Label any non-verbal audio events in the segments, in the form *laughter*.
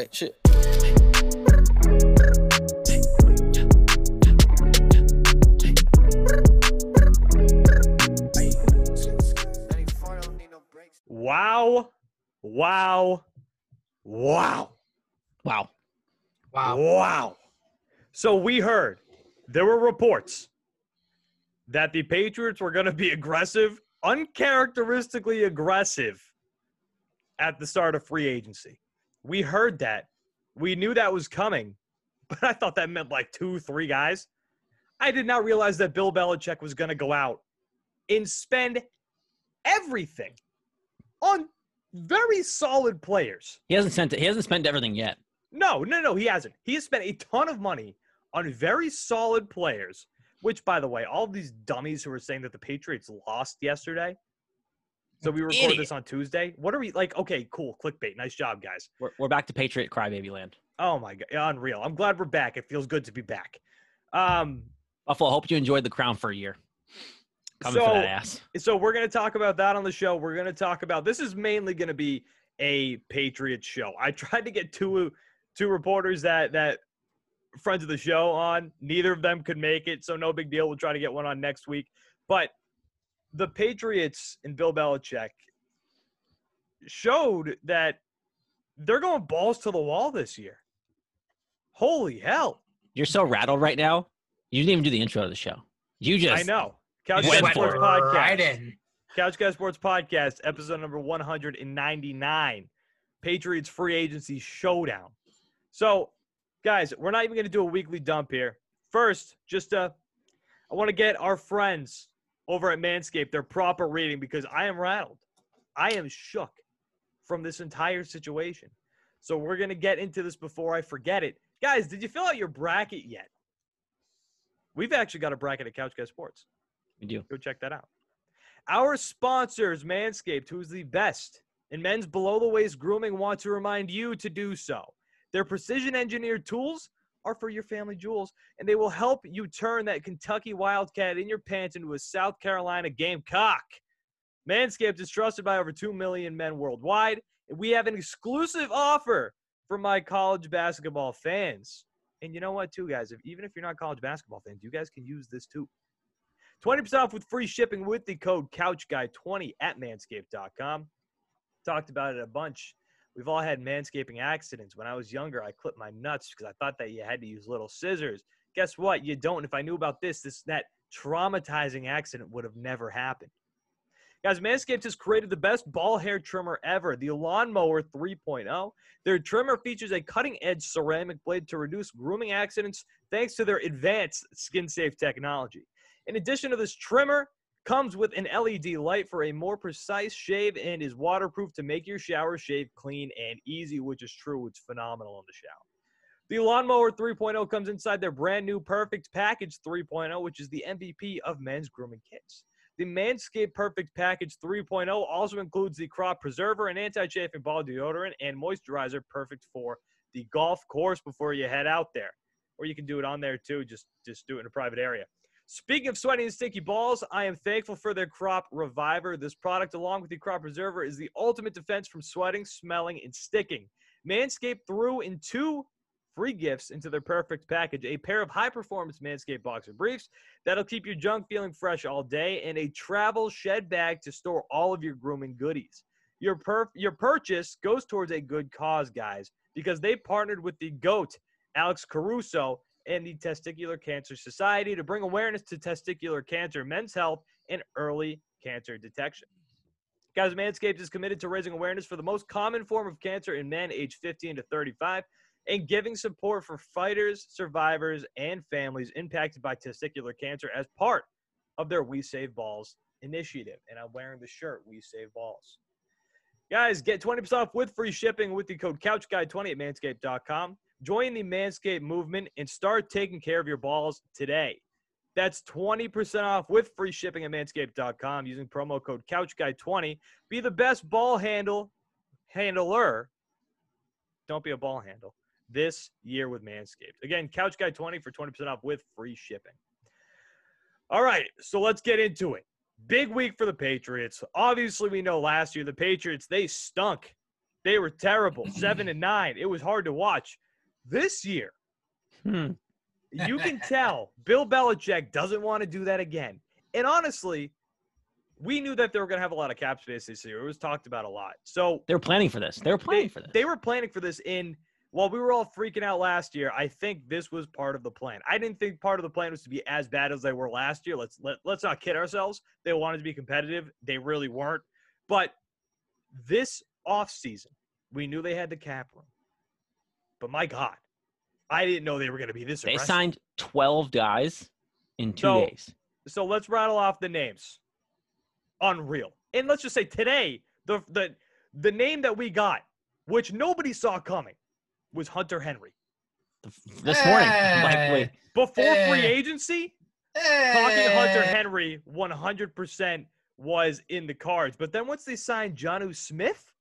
wait, shit. Wow. Wow. Wow. Wow. Wow. Wow. So we heard there were reports that the Patriots were going to be aggressive, uncharacteristically aggressive at the start of free agency. We heard that. We knew that was coming, *laughs* but I thought that meant like two, three guys. I did not realize that Bill Belichick was going to go out and spend everything on very solid players. He hasn't sent it. He hasn't spent everything yet. No, no, no, he hasn't. He has spent a ton of money on very solid players, which, by the way, all these dummies who are saying that the Patriots lost yesterday. So we record Idiot. this on Tuesday. What are we like? Okay, cool. Clickbait. Nice job, guys. We're, we're back to Patriot crybaby land. Oh my god, unreal. I'm glad we're back. It feels good to be back. Um, Buffalo, I hope you enjoyed the crown for a year. Coming so, for that ass. so we're going to talk about that on the show. We're going to talk about this is mainly going to be a Patriots show. I *laughs* tried to get two two reporters that that friends of the show on. Neither of them could make it, so no big deal. We'll try to get one on next week. But the Patriots and Bill Belichick showed that they're going balls to the wall this year. Holy hell. You're so rattled right now. You didn't even do the intro of the show. You just I know. Couch Went Guys for Sports. Podcast. Right. Couch Guys Sports Podcast, episode number 199. Patriots free agency showdown. So, guys, we're not even going to do a weekly dump here. First, just uh, I want to get our friends over at Manscaped their proper rating because I am rattled. I am shook from this entire situation. So, we're going to get into this before I forget it. Guys, did you fill out your bracket yet? We've actually got a bracket at Couch Guys Sports. we do. Go check that out. Our sponsors, Manscaped, who's the best in men's below the waist grooming, want to remind you to do so. Their precision engineered tools are for your family jewels, and they will help you turn that Kentucky Wildcat in your pants into a South Carolina Gamecock. Manscaped is trusted by over 2 million men worldwide, and we have an exclusive offer for my college basketball fans. And you know what, too, guys? If, even if you're not college basketball fans, you guys can use this too. 20% off with free shipping with the code CouchGuy20 at manscaped.com. Talked about it a bunch. We've all had manscaping accidents. When I was younger, I clipped my nuts because I thought that you had to use little scissors. Guess what? You don't. If I knew about this, this that traumatizing accident would have never happened. Guys, Manscaped has created the best ball hair trimmer ever, the Lawnmower 3.0. Their trimmer features a cutting edge ceramic blade to reduce grooming accidents thanks to their advanced skin safe technology. In addition to this trimmer, comes with an LED light for a more precise shave and is waterproof to make your shower shave clean and easy, which is true. It's phenomenal in the shower. The Lawnmower 3.0 comes inside their brand new Perfect Package 3.0, which is the MVP of men's grooming kits. The Manscaped Perfect Package 3.0 also includes the Crop Preserver, and anti-chafing ball deodorant, and moisturizer perfect for the golf course before you head out there. Or you can do it on there too, just, just do it in a private area. Speaking of sweaty and sticky balls, I am thankful for their Crop Reviver. This product, along with the Crop Preserver, is the ultimate defense from sweating, smelling, and sticking. Manscaped threw in two free gifts into their perfect package a pair of high performance Manscaped boxer briefs that'll keep your junk feeling fresh all day, and a travel shed bag to store all of your grooming goodies. Your, perf- your purchase goes towards a good cause, guys, because they partnered with the GOAT, Alex Caruso, and the Testicular Cancer Society to bring awareness to testicular cancer, men's health, and early cancer detection. Guys, Manscaped is committed to raising awareness for the most common form of cancer in men aged 15 to 35 and giving support for fighters, survivors, and families impacted by testicular cancer as part of their We Save Balls initiative. And I'm wearing the shirt, We Save Balls. Guys, get 20% off with free shipping with the code CouchGuy20 at manscaped.com. Join the Manscaped movement and start taking care of your balls today. That's 20% off with free shipping at manscaped.com using promo code CouchGuy20. Be the best ball handle handler. Don't be a ball handle this year with Manscaped. Again, CouchGuy20 for 20% off with free shipping. All right, so let's get into it. Big week for the Patriots. Obviously, we know last year the Patriots, they stunk They were terrible, seven and nine. It was hard to watch. This year, Hmm. you can *laughs* tell Bill Belichick doesn't want to do that again. And honestly, we knew that they were going to have a lot of cap space this year. It was talked about a lot. So They were planning for this. They were planning they, for this. they were planning for this in while we were all freaking out last year. I think this was part of the plan. I didn't think part of the plan was to be as bad as they were last year. Let's let, let's not kid ourselves. They wanted to be competitive. They really weren't. But this offseason, we knew they had the cap room. But my God, I didn't know they were going to be this They aggressive. signed 12 guys in two So- days. so let's rattle off the names. Unreal. And let's just say today, the the the name that we got, which nobody saw coming, was Hunter Henry. Th- This morning, like, Hey. wait, Before free Eh. agency, talking Hunter Eh. Henry 100% was in the cards. But then once they signed Jonnu Smith,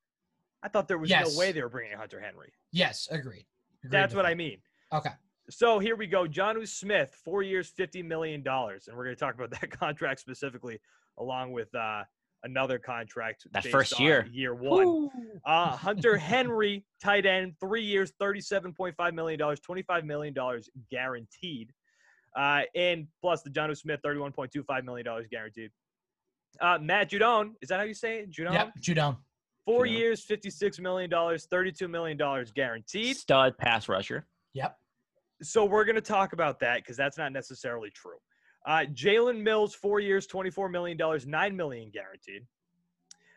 I thought there was Yes. no way they were bringing Hunter Henry. Yes, agreed. Agreed That's what that. I mean. Okay. So here we go. Jonnu Smith, four years, $50 million. And we're going to talk about *laughs* that contract specifically, along with uh, another contract. That based first on year. Year one. Uh, *laughs* Hunter Henry, tight end, three years, $37.5 million, $25 million guaranteed. Uh, and plus the Jonnu Smith, $31.25 million guaranteed. Uh, Matt Judon, is that how you say it? Judon? Yep, Judon. Four Judon. years, $56 million, $32 million guaranteed. stud pass rusher. Yep. so we're going to talk about that because that's not necessarily true. Uh, Jalen Mills, four years, twenty-four million dollars, nine million guaranteed.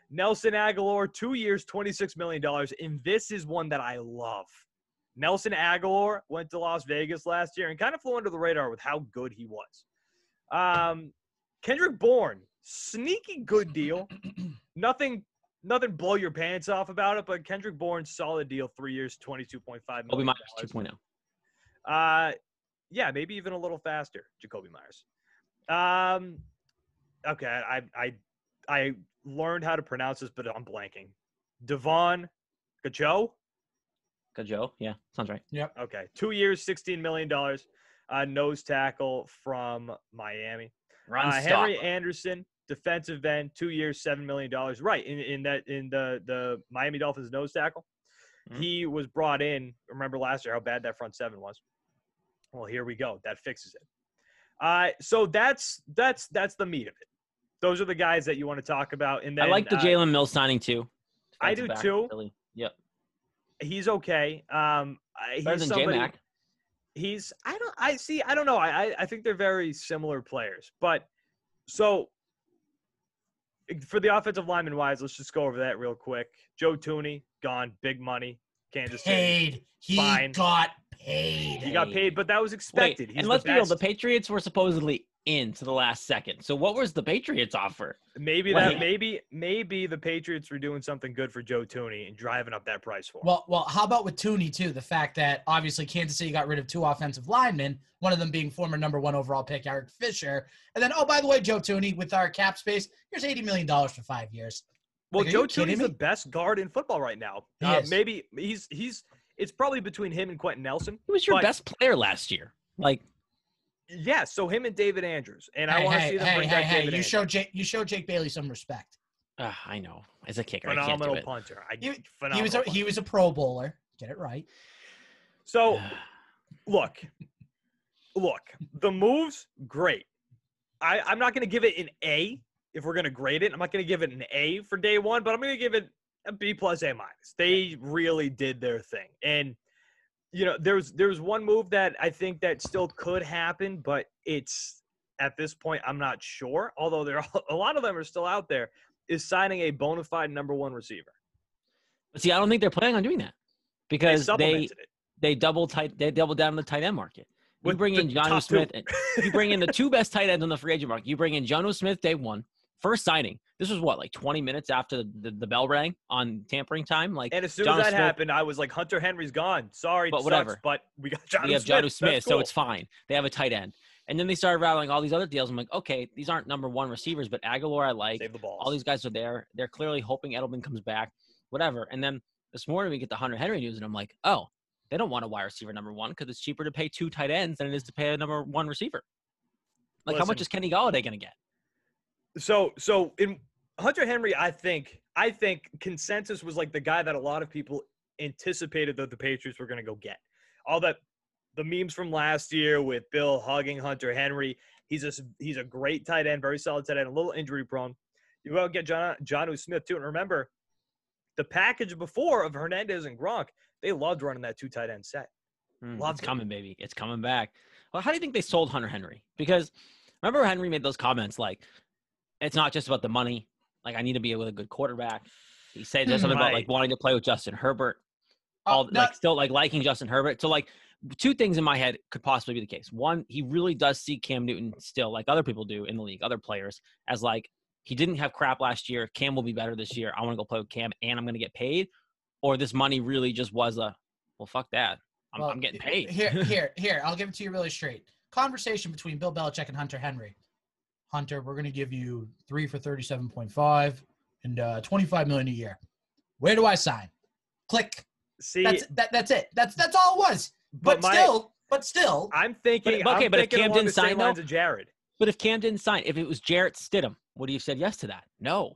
Nelson Agholor, two years, twenty-six million dollars, and this is one that I love. Nelson Agholor went to Las Vegas last year and kind of flew under the radar with how good he was. Um, Kendrick Bourne, sneaky good deal. *clears throat* nothing, nothing blow your pants off about it, but Kendrick Bourne, solid deal, three years, twenty-two point five Kobe million. Myers dollars. 2.0. Uh, yeah, maybe even a little faster, Jakobi Meyers. Um, okay, I I I learned how to pronounce this, but I'm blanking. Davon Godchaux. Good Joe. Yeah, sounds right. Yep. Okay, two years, sixteen million dollars. Uh, nose tackle from Miami. Run Uh, Henry. Anderson, defensive end, two years, seven million dollars. Right in, in that in the the Miami Dolphins nose tackle. Mhm. He was brought in. Remember last year how bad that front seven was. Well, here we go. That fixes it. Uh, so that's that's that's the meat of it. Those are the guys that you want to talk about. And then I like the uh, Jalen Mills signing too. I do back, too. Philly. Yep. He's okay. Um, I- Better he's than J-Mac. he's I don't I see I don't know I- I think they're very similar players but so for the offensive lineman wise let's just go over that real quick Joe Thuney gone big money Kansas City Paid. He Fine. got paid. he got paid but that was Wait, expected He's and let's be real. The Patriots were supposedly in to the last second. So what was the Patriots offer? maybe Wait. that maybe maybe the Patriots were doing something good for Joe Thuney and driving up that price for him. Well, well, how about with Thuney too? The fact that obviously Kansas City got rid of two offensive linemen, one of them being former number one overall pick Eric Fisher, and then oh by the way, Joe Thuney with our cap space, here's eighty million dollars for five years. Well, Like, Joe you kidding Thuney's me? the best guard in football right now. He Uh, is. maybe he's he's it's probably between him and Quenton Nelson. He was your But- best player last year. Like Yeah, so him and David Andrews, and I want to hey, see them hey, bring hey, back hey, David you Andrews. show Jake, you show Jake Bailey some respect. uh, I know. As a kicker, I can't phenomenal do it. punter. I, He- phenomenal He was a, punter. he was a Pro Bowler. Get it right. so look, look, the moves great. I I'm not going to give it an A if we're going to grade it. I'm not going to give it an A for day one, but I'm going to give it a B plus A minus. They really did their thing, and you know there's there's one move that I think that still could happen, but it's at this point I'm not sure. Although there are, *laughs* a lot of them are still out there, is signing a bona fide number one receiver. But see, I don't think they're planning on doing that because they it. they double tight they double down on the tight end market. You With bring in John. Smith. and- you bring in the two best tight ends on the free agent market. You bring in John Smith day one, first signing. This was what like 20 minutes after the, the, the bell rang on tampering time. Like And as soon Jonnu as that Smith- happened, I was like, Hunter Henry's gone. Sorry, But whatever. Sucks, but we got John we have Smith. John Smith, That's so it's fine. They have a tight end. And then they started rattling all these other deals. I'm like, okay, these aren't number one receivers, but Agholor I like. save the balls. All these guys are there. They're clearly hoping Edelman comes back, whatever. And then this morning we get the Hunter Henry news, and I'm like, oh, they don't want a wide receiver number one because it's cheaper to pay two tight ends than it is to pay a number one receiver. Like, how much is Kenny Golladay going to get? So so in Hunter Henry, I think I think consensus was like the guy that a lot of people anticipated that the Patriots were going to go get. All that the memes from last year with Bill hugging Hunter Henry. He's a he's a great tight end, very solid tight end, a little injury prone. You go get John Jonnu Smith too, and remember the package before of Hernandez and Gronk. They loved running that two tight end set. Mm, Loved it's it. coming, baby. It's coming back. Well, how do you think they sold Hunter Henry? Because remember Henry made those comments like, it's not just about the money. Like I need to be with a good quarterback. He said there's hmm. something about like wanting to play with Justin Herbert. Oh, All no, like still like liking Justin Herbert. So like two things in my head could possibly be the case. One, he really does see Cam Newton still like other people do in the league, other players, as like he didn't have crap last year. Cam will be better this year. I want to go play with Cam and I'm going to get paid. Or this money really just was a well, fuck that. I'm, well, I'm getting paid. Here, *laughs* here, here. I'll give it to you really straight. Conversation between Bill Belichick and Hunter Henry. Hunter, we're going to give you three for thirty-seven point five and uh, twenty-five million a year. Where do I sign? Click. See, That's that. That's it. That's that's all it was. but, But, my, still, but still, I'm thinking. But, okay, I'm but if Cam didn't sign, lines though- of Jared. But if Cam didn't sign, if it was Jarrett Stidham, would you have said yes to that? No.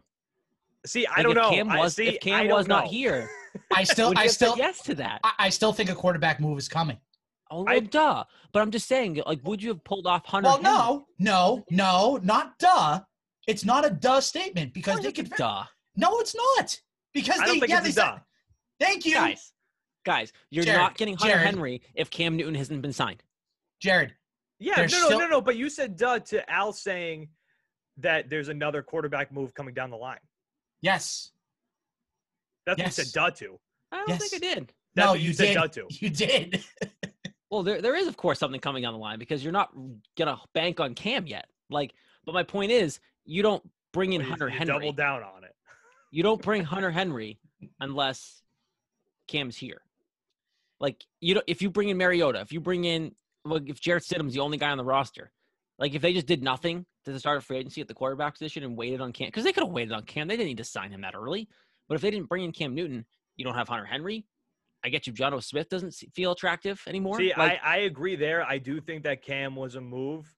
See, I Like, don't if know. Cam I was, see, if Cam don't was not here, I still, would you I have still, said yes to that? I, I still think a quarterback move is coming. Oh, I- well, duh. But I'm just saying, like, would you have pulled off Hunter? Well, Henry? no, no, no, not duh. It's not a duh statement because they could. duh. No, it's not because I don't they. think yeah, it's they a said- duh. Thank you, Guys, guys, you're Jared, not getting Hunter Jared. Henry if Cam Newton hasn't been signed. Jared. Yeah, no, no, still- no, no. But you said duh to Al saying that there's another quarterback move coming down the line. Yes. That's Yes. what you said duh to. I don't Yes. think I did. That's no, what you, you said did. duh to. *laughs* You did. Well, there, there is, of course, something coming down the line because you're not gonna bank on Cam yet. Like, but my point is, you don't bring in Well, Hunter Henry. Double down on it. *laughs* You don't bring Hunter Henry unless Cam's here. Like you don't. If you bring in Mariota, if you bring in, well, if Jarrett Stidham's the only guy on the roster, like if they just did nothing to the start of free agency at the quarterback position and waited on Cam, because they could have waited on Cam. They didn't need to sign him that early. But if they didn't bring in Cam Newton, you don't have Hunter Henry. I get you. John O. Smith doesn't feel attractive anymore. See, like, I, I agree there. I do think that Cam was a move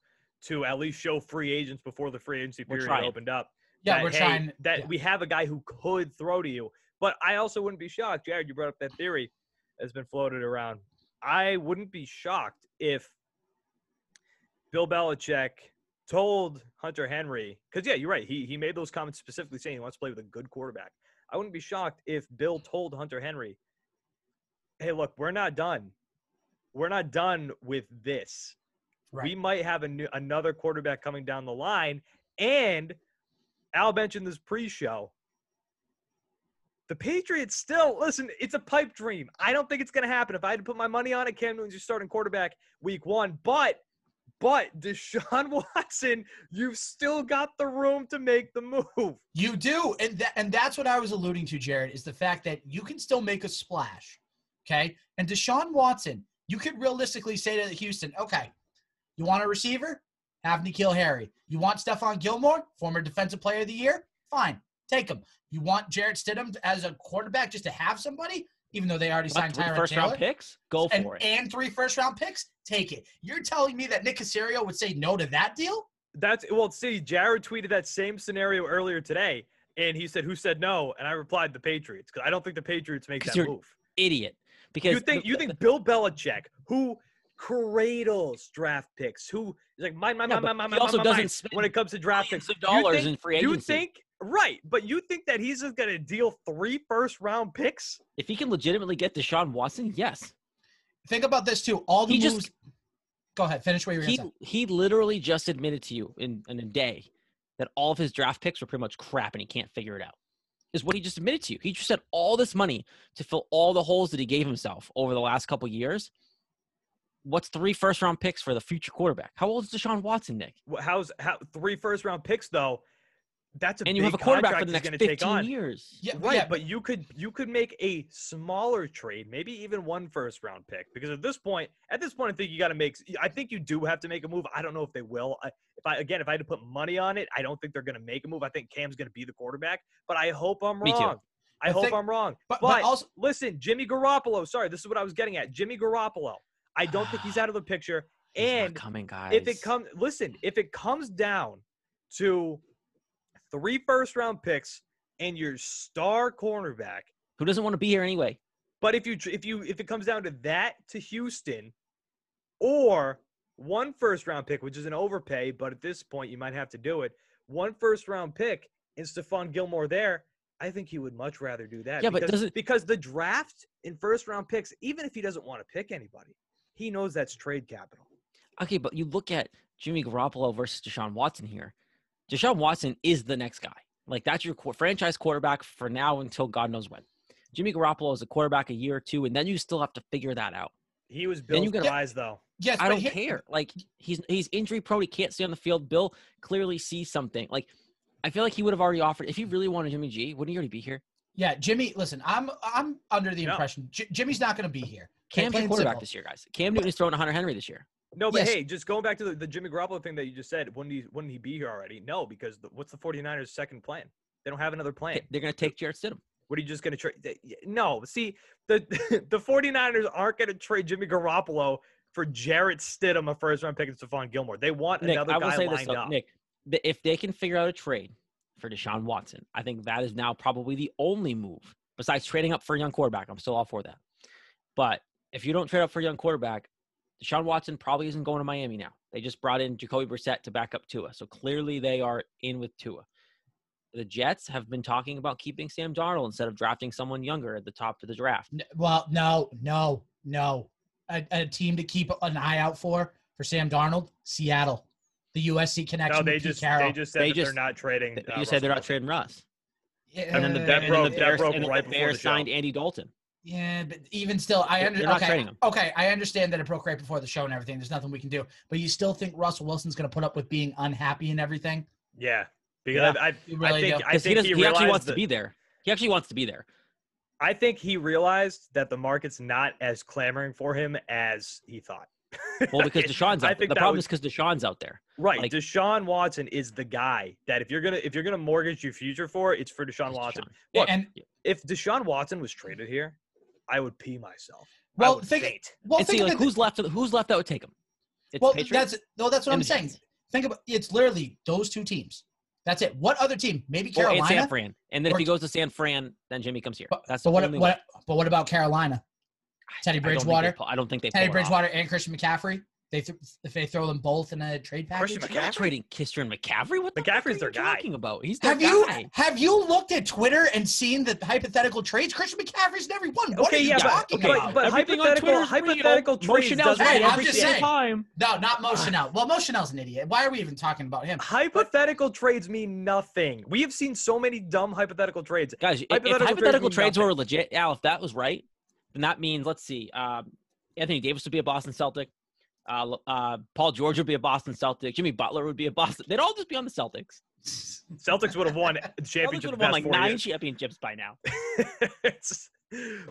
to at least show free agents before the free agency We're period trying. opened up. yeah, that, we're hey, trying. that yeah. we have a guy who could throw to you. But I also wouldn't be shocked, Jared. You brought up that theory that's been floated around. I wouldn't be shocked if Bill Belichick told Hunter Henry, because yeah, you're right. He he made those comments specifically saying he wants to play with a good quarterback. I wouldn't be shocked if Bill told Hunter Henry, "Hey, look, we're not done. We're not done with this. Right. We might have a new, another quarterback coming down the line." And Al mentioned this pre-show. The Patriots still listen. It's a pipe dream. I don't think it's going to happen. If I had to put my money on it, Cam Newton's your starting quarterback week one. But, but Deshaun *laughs* Watson, you've still got the room to make the move. You do, and that, and that's what I was alluding to, Jared, is the fact that you can still make a splash, okay? And Deshaun Watson, you could realistically say to Houston, okay, you want a receiver? Have N'Keal Harry. You want Stephon Gilmore, former Defensive Player of the Year? Fine, take him. You want Jarrett Stidham as a quarterback just to have somebody, even though they already what, signed three Tyrod first Taylor? round picks, go and, for it. and three first round picks? Take it. You're telling me that Nick Caserio would say no to that deal? That's well. See, Jared tweeted that same scenario earlier today, and he said, "Who said no?" And I replied, "The Patriots," because I don't think the Patriots make that you're- move. Idiot. Because You think the- you think Bill Belichick, who cradles draft picks, who is like mine, mine, Yeah, mine, but mine, mine, also mine, doesn't mine, spend when it comes to draft picks. of dollars think, in free agency. You think right, but you think that he's just gonna deal three first round picks? if he can legitimately get Deshaun Watson, yes. Think about this too. All the He moves. just- Go ahead. Finish what you were He to say. he literally just admitted to you in, in a day that all of his draft picks were pretty much crap and he can't figure it out. Is what he just admitted to you. He just said all this money to fill all the holes that he gave himself over the last couple years. What's three first round picks for the future quarterback? How old is Deshaun Watson, Nick? How's how three first round picks though? That's a And you have a quarterback for the next gonna take 15 on. years. Yeah, Right, yeah, but you could you could make a smaller trade, maybe even one first round pick, because at this point, at this point, I think you got to make. I think you do have to make a move. I don't know if they will. I, if I again, if I had to put money on it, I don't think they're going to make a move. I think Cam's going to be the quarterback, but I hope I'm Me too. wrong. I I hope think- I'm wrong. but, But, but also, listen, Jimmy Garoppolo. Sorry, this is what I was getting at. Jimmy Garoppolo. I don't think he's out of the picture. *sighs* He's not and coming, guys. if it comes, listen, if it comes down to three first round picks and your star cornerback. Who doesn't want to be here anyway? But if you if you if it comes down to that to Houston, or one first round pick, which is an overpay, but at this point you might have to do it. One first round pick and Stephon Gilmore there. I think he would much rather do that. Yeah, but because, it- because the draft in first round picks, even if he doesn't want to pick anybody, he knows that's trade capital. Okay, but you look at Jimmy Garoppolo versus Deshaun Watson here. Deshaun Watson is the next guy. Like that's your qu- franchise quarterback for now until God knows when. Jimmy Garoppolo is a quarterback a year or two, and then you still have to figure that out. He was Then Bill's you gotta- prize, though. Yes, I don't here- care. Like he's he's injury prone. He can't stay on the field. Bill clearly sees something. Like I feel like he would have already offered. If he really wanted Jimmy G, wouldn't he already be here? Yeah, Jimmy. Listen, I'm I'm under the No. impression J- Jimmy's not going to be here. Okay, Cam's plain quarterback simple. this year, guys. Cam Newton is throwing 100 Henry this year. No, but Yes. hey, just going back to the, the Jimmy Garoppolo thing that you just said, wouldn't he wouldn't he be here already? No, because the, what's the 49ers' second plan? They don't have another plan. They're going to take Jarrett Stidham. What are you just going to trade? No, see, the *laughs* the 49ers aren't going to trade Jimmy Garoppolo for Jarrett Stidham, a first round pick, and Stephon Gilmore. They want Nick, another guy say lined though, up. Nick. If they can figure out a trade for Deshaun Watson, I think that is now probably the only move besides trading up for a young quarterback. I'm still all for that. But if you don't trade up for a young quarterback, Deshaun Watson probably isn't going to Miami now. They just brought in Jacoby Brissett to back up Tua, so clearly they are in with Tua. The Jets have been talking about keeping Sam Darnold instead of drafting someone younger at the top of the draft. Well, no, no, no. A, a team to keep an eye out for for Sam Darnold, Seattle, the USC connection. No, they with just Carroll. they just said They that just- they're not trading. Th- uh, You said they're not trading Russ. Yeah, And then the, that and then broke- the that Bears, broke and right the Bears the signed Andy Dalton. Yeah, but even still, I They're- under, they're not okay, okay, I understand that it broke right before the show and everything. There's nothing we can do, but you still think Russell Wilson's going to put up with being unhappy and everything? Yeah, because Yeah. I, I, really think. I Because he, does, he, he, actually realized wants to be there. He actually wants to be there. I think he realized that the market's not as clamoring for him as he thought. Well, because *laughs* Deshaun's out there. think The problem was- is because Deshaun's out there. Right, Like- Deshaun Watson is the guy that if you're gonna if you're gonna mortgage your future for, it's for Deshaun It's Watson. Deshaun. Look, and If Deshaun Watson was traded here, I would pee myself. I well, would think, faint. well, and think see, like it- who's left? Who's left that would take him? It's well, Patriots. that's no, that's what I'm saying. Jets. Think about it's literally those two teams. That's it. What other team? Maybe Or and San Fran. And then if he goes to San Fran, then Jimmy comes here. But, That's but the what, only what but what about Carolina? Teddy I don't think they Bridgewater. pull- I don't think they. Teddy pull off. Bridgewater and Christian McCaffrey. They th- if they throw them both in a trade package. Christian You're McCaffrey? trading Kister and McCaffrey. What the fuck McCaffrey's are their you guy. talking about? He's their Have you guy. have you looked at Twitter and seen the hypothetical trades? Christian McCaffrey's in every one. What Okay, are you yeah, talking okay, about? but Everything on hypothetical- Twitter's hypothetical trades doesn't- right Hey, I'm every just saying. time. no, not Mo Chanel. Well, Mo Chanel's an idiot. Why are we even talking about him? Hypothetical trades mean nothing. We have seen so many dumb hypothetical trades. Guys, if- if Hypothetical trades hypothetical mean trades were legit, Al, if that was right, then that means let's see, um, Anthony Davis would be a Boston Celtic, uh, uh, Paul George would be a Boston Celtic, Jimmy Butler would be a Boston. They'd all just be on the Celtics. *laughs* Celtics would have won *laughs* the Celtics would have won like nine years. championships by now. *laughs*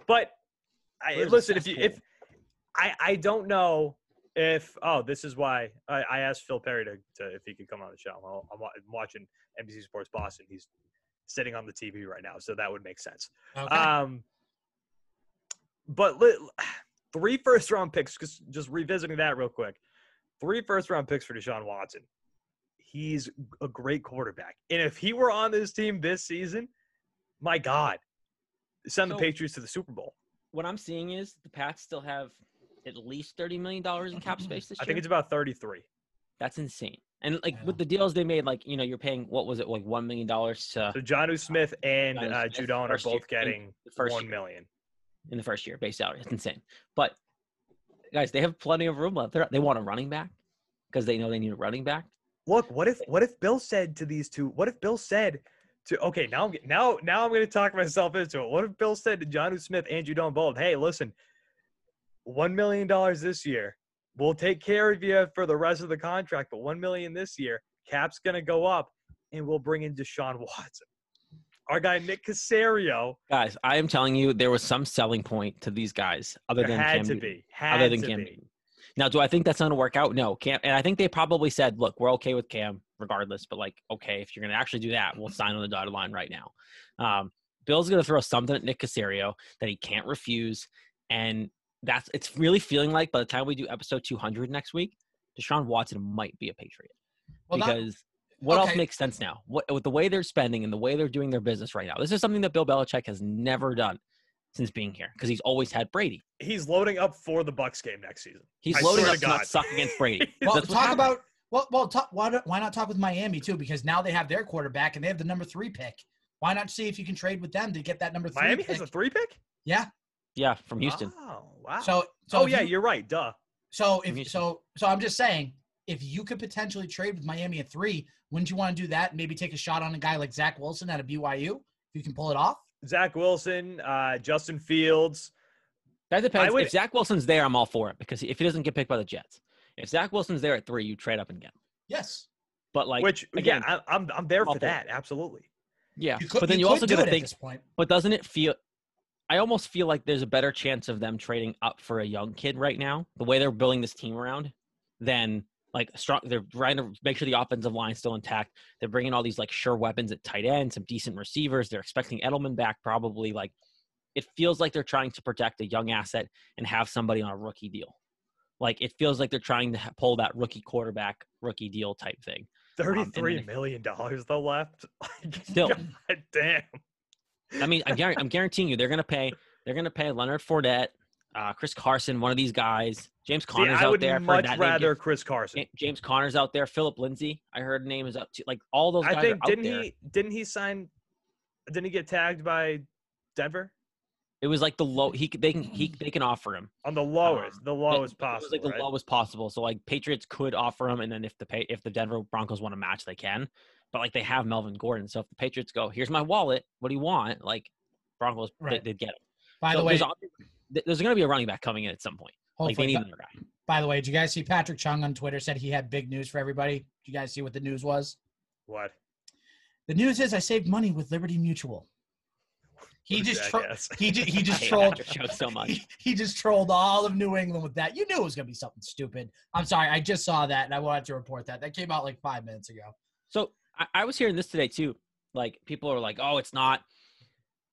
But I, listen, if you if? I I don't know if oh this is why I, I asked Phil Perry to, to if he could come on the show. Well, I'm, I'm watching NBC Sports Boston. He's sitting on the TV right now, so that would make sense. Okay. Um, but li- three first round picks. Just just revisiting that real quick. Three first round picks for Deshaun Watson. He's a great quarterback, and if he were on this team this season, my God, send the Patriots to the Super Bowl. What I'm seeing is the Pats still have at least thirty million dollars in cap space this year. I think it's about thirty three. That's insane. And like I with the deals they made, like you know, you're paying what was it like one million dollars to So Jonnu Smith and Jonnu uh, Smith, Judon are first year- both getting the first one year. million. In the first year base salary. It's insane. But guys, they have plenty of room left. They're, they want a running back because they know they need a running back. Look, what if what if Bill said to these two? What if Bill said to okay now I'm now now I'm going to talk myself into it. What if Bill said to Jonnu Smith and Judon Bold, hey, listen, one million dollars this year, we'll take care of you for the rest of the contract, but one million this year, cap's going to go up, and we'll bring in Deshaun Watson. Our guy Nick Caserio Guys, I am telling you, there was some selling point to these guys other there than had Cam to Newton. be had Other than to Cam be. Newton. Now, do I think that's going to work out? No, Cam, and I think they probably said, "Look, we're okay with Cam regardless." But like, okay, if you're going to actually do that, we'll sign on the dotted line right now. Um, Bill's going to throw something at Nick Caserio that he can't refuse, and that's it's really feeling like by the time we do episode 200 next week, Deshaun Watson might be a Patriot well, not, because what else makes sense now? What with the way they're spending and the way they're doing their business right now? This is something that Bill Belichick has never done since being here because he's always had Brady. He's loading up for the Bucks game next season. He's I loading up to to not God. suck against Brady. *laughs* Well, talk happened. about well, well, talk, why, don't- why not talk with Miami too? Because now they have their quarterback and they have the number three pick. Why not see if you can trade with them to get that number three Miami pick? has a three pick. yeah. yeah from Houston. Oh wow. So, so oh yeah, you- you're right. Duh. So if so, so I'm just saying, if you could potentially trade with Miami at three, wouldn't you want to do that? and Maybe take a shot on a guy like Zach Wilson out of BYU if you can pull it off. Zach Wilson, uh, Justin Fields. That depends. would- if Zach Wilson's there, I'm all for it because if he doesn't get picked by the Jets, if Zach Wilson's there at three, you trade up and get him. Yes, But like, which again, yeah, I, I'm I'm there all for for it. that. Absolutely. yeah. could. but then you, could also do got to think. this point. But doesn't it feel? I almost feel like there's a better chance of them trading up for a young kid right now, the way they're building this team around, than like strong. They're trying to make sure the offensive line's still intact. They're bringing all these like sure weapons at tight end, some decent receivers. They're expecting Edelman back probably. Like, it feels like they're trying to protect a young asset and have somebody on a rookie deal. Like it feels like they're trying to pull that rookie quarterback rookie deal type thing. Thirty-three then- million dollars though left. *laughs* Still. God damn. I mean, I'm, I'm guaranteeing you, they're gonna pay. They're gonna pay Leonard Fournette, uh, Chris Carson, one of these guys. James See, Conner's I out would there. I've heard much that name. rather Chris Carson. James Conner's out there. Phillip Lindsay, I heard name is up to like all those guys I think are didn't there. he didn't he sign? Didn't he get tagged by Denver It was like the low. He they can he *clears throat* they can offer him on the lowest, Um, the lowest It possible? was like the right? lowest possible. So like Patriots could offer him, and then if the pay if the Denver Broncos want to match, they can. But like they have Melvin Gordon, so if the Patriots go, here's my wallet. What do you want? Like Broncos, Right. they, would get him. By So the way, there's, there's going to be a running back coming in at some point. Like they need by, another guy. by the way, did you guys see Patrick Chung on Twitter said he had big news for everybody? Did you guys see what the news was? What? The news is I saved money with Liberty Mutual. He just tro- he *laughs* just he just trolled so much. *laughs* he, he just trolled all of New England with that. You knew it was gonna be something stupid. I'm sorry, I just saw that and I wanted to report that. That came out like five minutes ago. So I, I was hearing this today too. Like people are like, "Oh, it's not.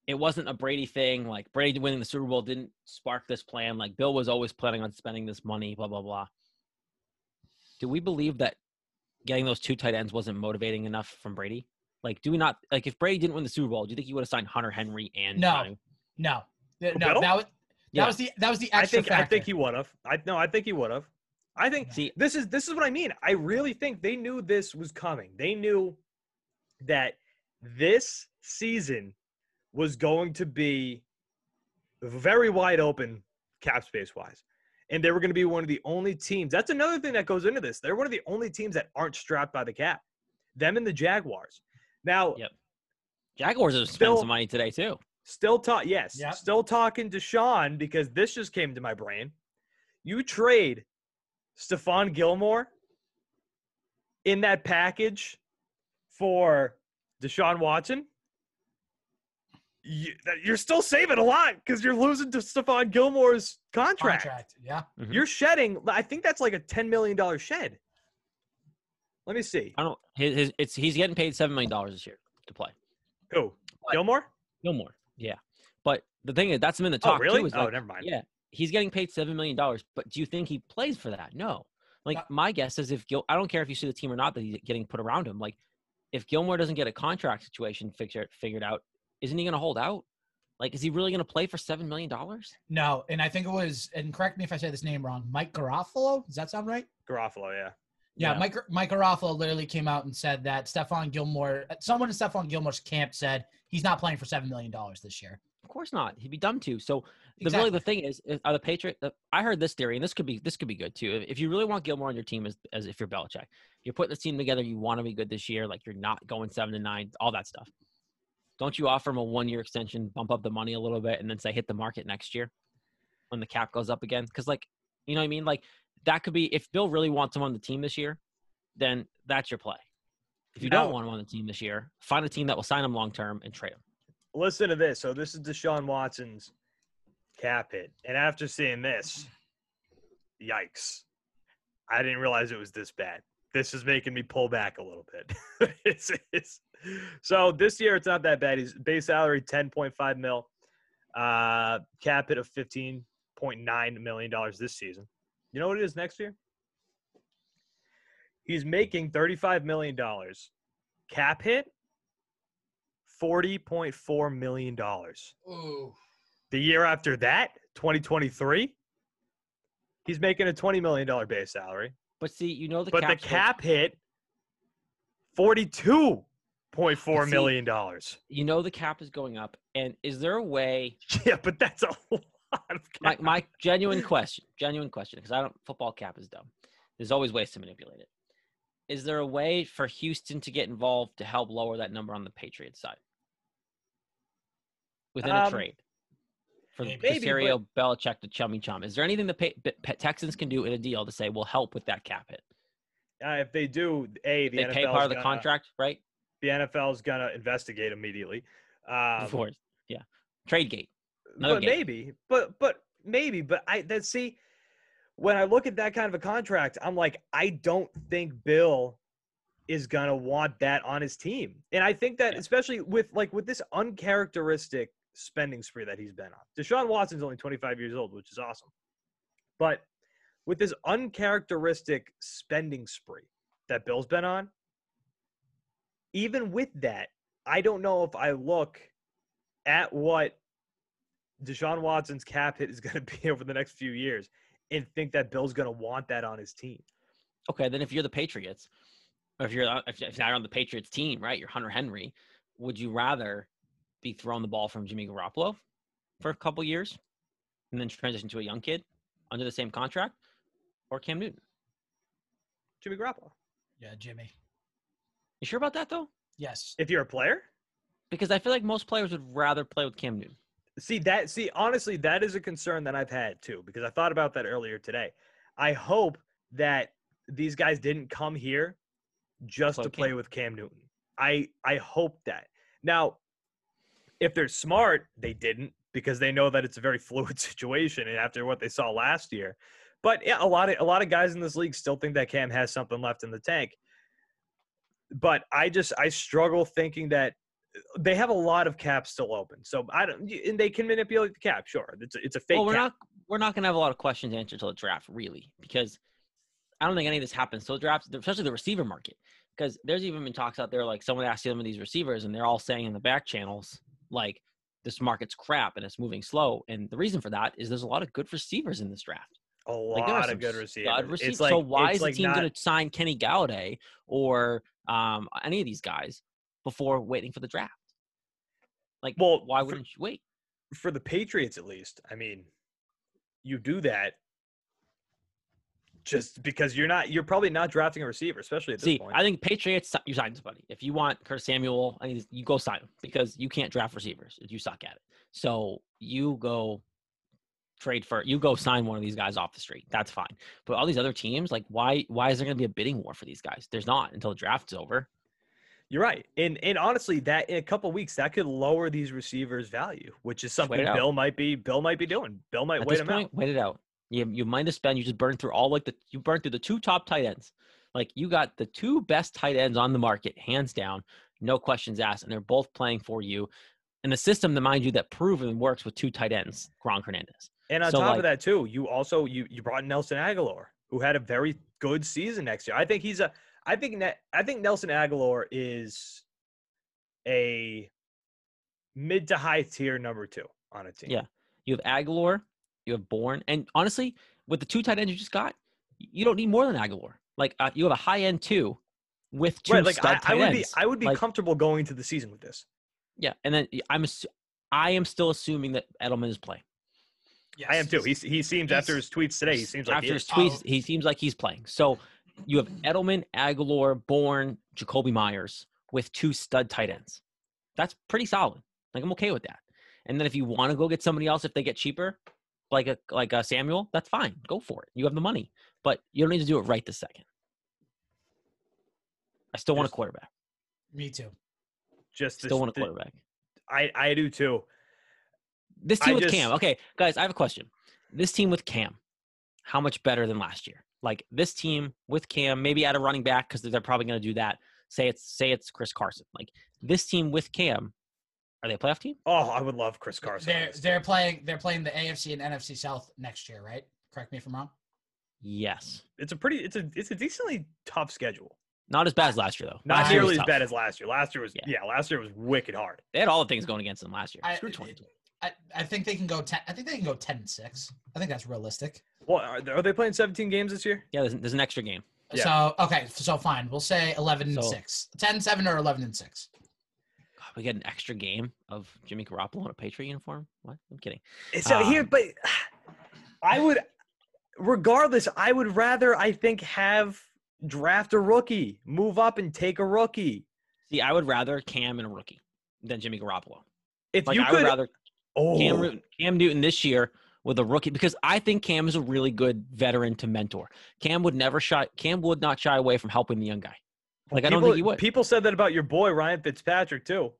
It wasn't a Brady thing. Like Brady winning the Super Bowl didn't spark this plan. Like Bill was always planning on spending this money. Blah blah blah." Do we believe that getting those two tight ends wasn't motivating enough from Brady? Like, do we not like if Brady didn't win the Super Bowl, do you think he would have signed Hunter Henry and No. Johnny- No, Th- no, Bill? that was that Yeah. was the that was the I extra think I factor. think he would have. I no, I think he would have. I think See, this is this is what I mean. I really think they knew this was coming. They knew that this season was going to be very wide open cap space wise. And they were going to be one of the only teams. That's another thing that goes into this. They're one of the only teams that aren't strapped by the cap. Them and the Jaguars. Now, Yep. Jaguars have spent some money today too. Still talk yes. Yep. Still talking to Sean because this just came to my brain. You trade Stephon Gilmore in that package for Deshaun Watson. You, that- you're still saving a lot because you're losing to Stephon Gilmore's contract. contract. Yeah, Mhm. You're shedding. I think that's like a ten million dollar shed. Let me see. I don't. His, his it's he's getting paid seven million dollars this year to play. Who? What? Gilmore? No more. Yeah. But the thing is, that's him in the Oh, talk really? too. Is Oh, like, never mind. Yeah, he's getting paid seven million dollars. But do you think he plays for that? No. Like Uh, my guess is if Gil, I don't care if you see the team or not that he's getting put around him. Like if Gilmore doesn't get a contract situation figured figured out, isn't he going to hold out? Like, is he really going to play for seven million dollars? no, and I think it was. And correct me if I say this name wrong. Mike Garafolo. Does that sound right? Garafolo, yeah. Yeah, Yeah. Mike Mike Garafolo literally came out and said that Stephon Gilmore, someone in Stephon Gilmore's camp said he's not playing for seven million dollars this year. Of course not. He'd be dumb to. So the Exactly. really the thing is, is- are the Patriot? Uh, I heard this theory, and this could be this could be good too. If, if you really want Gilmore on your team, as as if you're Belichick, you're putting this team together. You want to be good this year. Like you're not going seven to nine, all that stuff. Don't you offer him a one year extension, bump up the money a little bit, and then say hit the market next year when the cap goes up again? Because like you know what I mean. Like that could be if Bill really wants him on the team this year, then that's your play. If you don't want him on the team this year, find a team that will sign him long term and trade him. Listen to this. So this is Deshaun Watson's cap hit, and after seeing this, yikes! I didn't realize it was this bad. This is making me pull back a little bit. *laughs* it's, it's, so this year it's not that bad. His base salary ten point five mil, uh, cap hit of fifteen point nine million dollars this season. You know what it is next year? He's making thirty five million dollars cap hit forty point four million dollars. The year after that, 2023, he's making a twenty million dollar base salary. But see, you know the but the cap hit forty-two point four million dollars. you know the cap is going up, and is there a way? *laughs* Yeah, but that's a *laughs* lot of My cap. my genuine question, genuine question, because I don't football cap is dumb. There's always ways to manipulate it. Is there a way for Houston to get involved to help lower that number on the Patriots side within a Um, trade for maybe, but- Caserio, Belichick to chummy chum? Is there anything the pa- B- P- Texans can do in a deal to say we'll help with that cap hit? Uh, if they do, a the They NFL pay part of the contract, right? The NFL is gonna investigate immediately. Um, Of course, yeah. Trade gate. Another but game. maybe, but but maybe, but I that see when I look at that kind of a contract, I'm like, I don't think Bill is gonna want that on his team, and I think that Yeah. especially with like with this uncharacteristic spending spree that he's been on. Deshaun Watson's only 25 years old, which is awesome, but with this uncharacteristic spending spree that Bill's been on, even with that, I don't know if I look at what Deshaun Watson's cap hit is going *laughs* to be over the next few years and think that Bill's going to want that on his team. Okay, then if you're the Patriots, or if you're if you're not on the Patriots team, right? You're Hunter Henry. Would you rather be throwing the ball from Jimmy Garoppolo for a couple years and then transition to a young kid under the same contract, or Cam Newton? Jimmy Garoppolo. Yeah, Jimmy. You sure about that though? Yes. If you're a player, Because I feel like most players would rather play with Cam Newton. see that. See, honestly, that is a concern that I've had too because I thought about that earlier today. I hope that these guys didn't come here just Play to play Cam. with Cam Newton. I I hope that. Now, if they're smart, they didn't because they know that it's a very *laughs* fluid situation and after what they saw last year. But yeah, a lot of a lot of guys in this league still think that Cam has something left in the tank. But I just I struggle thinking that uh, they have a lot of caps still open. So I don't and they can manipulate the cap, sure. It's a, it's a fake well, we're cap. not we're not gonna have a lot of questions answered till the draft, really, because I don't think any of this happens till the draft, especially the receiver market. Because there's even been talks out there, like someone asked some of these receivers, and they're all saying in the back channels, like this market's crap and it's moving slow. And the reason for that is there's a lot of good receivers in this draft. a Like lot some of good receivers. receivers. It's like, so why it's is like the team not, going to sign Kenny Golladay or um, any of these guys before waiting for the draft? Like, Well, why wouldn't you wait? for the Patriots at least, I mean, you do that just because you're not you're probably not drafting a receiver, especially at this See, point. I think Patriots, you sign somebody. If you want Curtis Samuel, I think you go sign him because you can't draft receivers if you suck at it. So you go trade for you go sign one of these guys off the street. That's fine. But all these other teams, like why why is there going to be a bidding war for these guys? There's not until the draft's over. You're right, and and honestly, that in a couple weeks that could lower these receivers' value, which is something it out. Bill might be Bill might be doing. Bill might At wait him point, out. wait it out. You you mind to spend. You just burn through all like the you burn through the two top tight ends. Like you got the two best tight ends on the market, hands down, no questions asked, and they're both playing for you. in the system, that mind you, that proven works with two tight ends, Gronk Hernandez. And on So, top like- of that, too, you also you you brought Nelson Agholor, who had a very good season next year. I think he's a. I think that I think Nelson Agholor is a mid to high tier number two on a team. Yeah. You have Agholor, you have Bourne, and honestly, with the two tight ends you just got, you don't need more than Agholor. Like uh, you have a high end two with two right. Like stud I, I tight would be. I would be Like- comfortable going into the season with this. yeah, and then I'm assu- I am still assuming that Edelman is playing. Yes. I am too. He he seems after his tweets today. He seems like after he his tweets, Oh. he seems like he's playing. So you have Edelman, Agholor, Bourne, Jakobi Meyers with two stud tight ends. That's pretty solid. Like I'm okay with that. And then if you want to go get somebody else if they get cheaper, like a like a Samuel, that's fine. Go for it. You have the money, but you don't need to do it right this second. I still want a quarterback. Me too. just this, Still want a the- quarterback. I I do too. This I team with just- Cam. Okay, guys, I have a question. This team with Cam, how much better than last year? Like this team with Cam, maybe add a running back because they're probably going to do that. Say it's say it's Chris Carson. Like this team with Cam, are they a playoff team? Oh, I would love Chris Carson. They're they're playing they're playing the AFC and NFC South next year, right? Correct me if I'm wrong. Yes. It's a pretty. It's a. It's a decently tough schedule. Not as bad as last year though. Not Last nearly as tough. bad as last year. Last year was Yeah. yeah. Last year was wicked hard. They had all the things going against them last year. I- Screw 2020. I, I think they can go ten. I think they can go ten and six. I think that's realistic. Well, are they, are they playing 17 games this year? Yeah, there's, there's an extra game. Yeah. So okay, so fine. We'll say eleven and So- six. 10, 7, or eleven and six. We get an extra game of Jimmy Garoppolo in a Patriot uniform. What? I'm kidding. So here, Um, but *sighs* I would, regardless, I would rather I think have draft a rookie, move up and take a rookie. See, I would rather Cam and a rookie than Jimmy Garoppolo. If Like you I could, would rather oh, Cam, Newton- Cam Newton this year with a rookie because I think Cam is a really good veteran to mentor. Cam would never shy. Cam would not shy away from helping the young guy. Like I don't think he would. People said that about your boy Ryan Fitzpatrick too.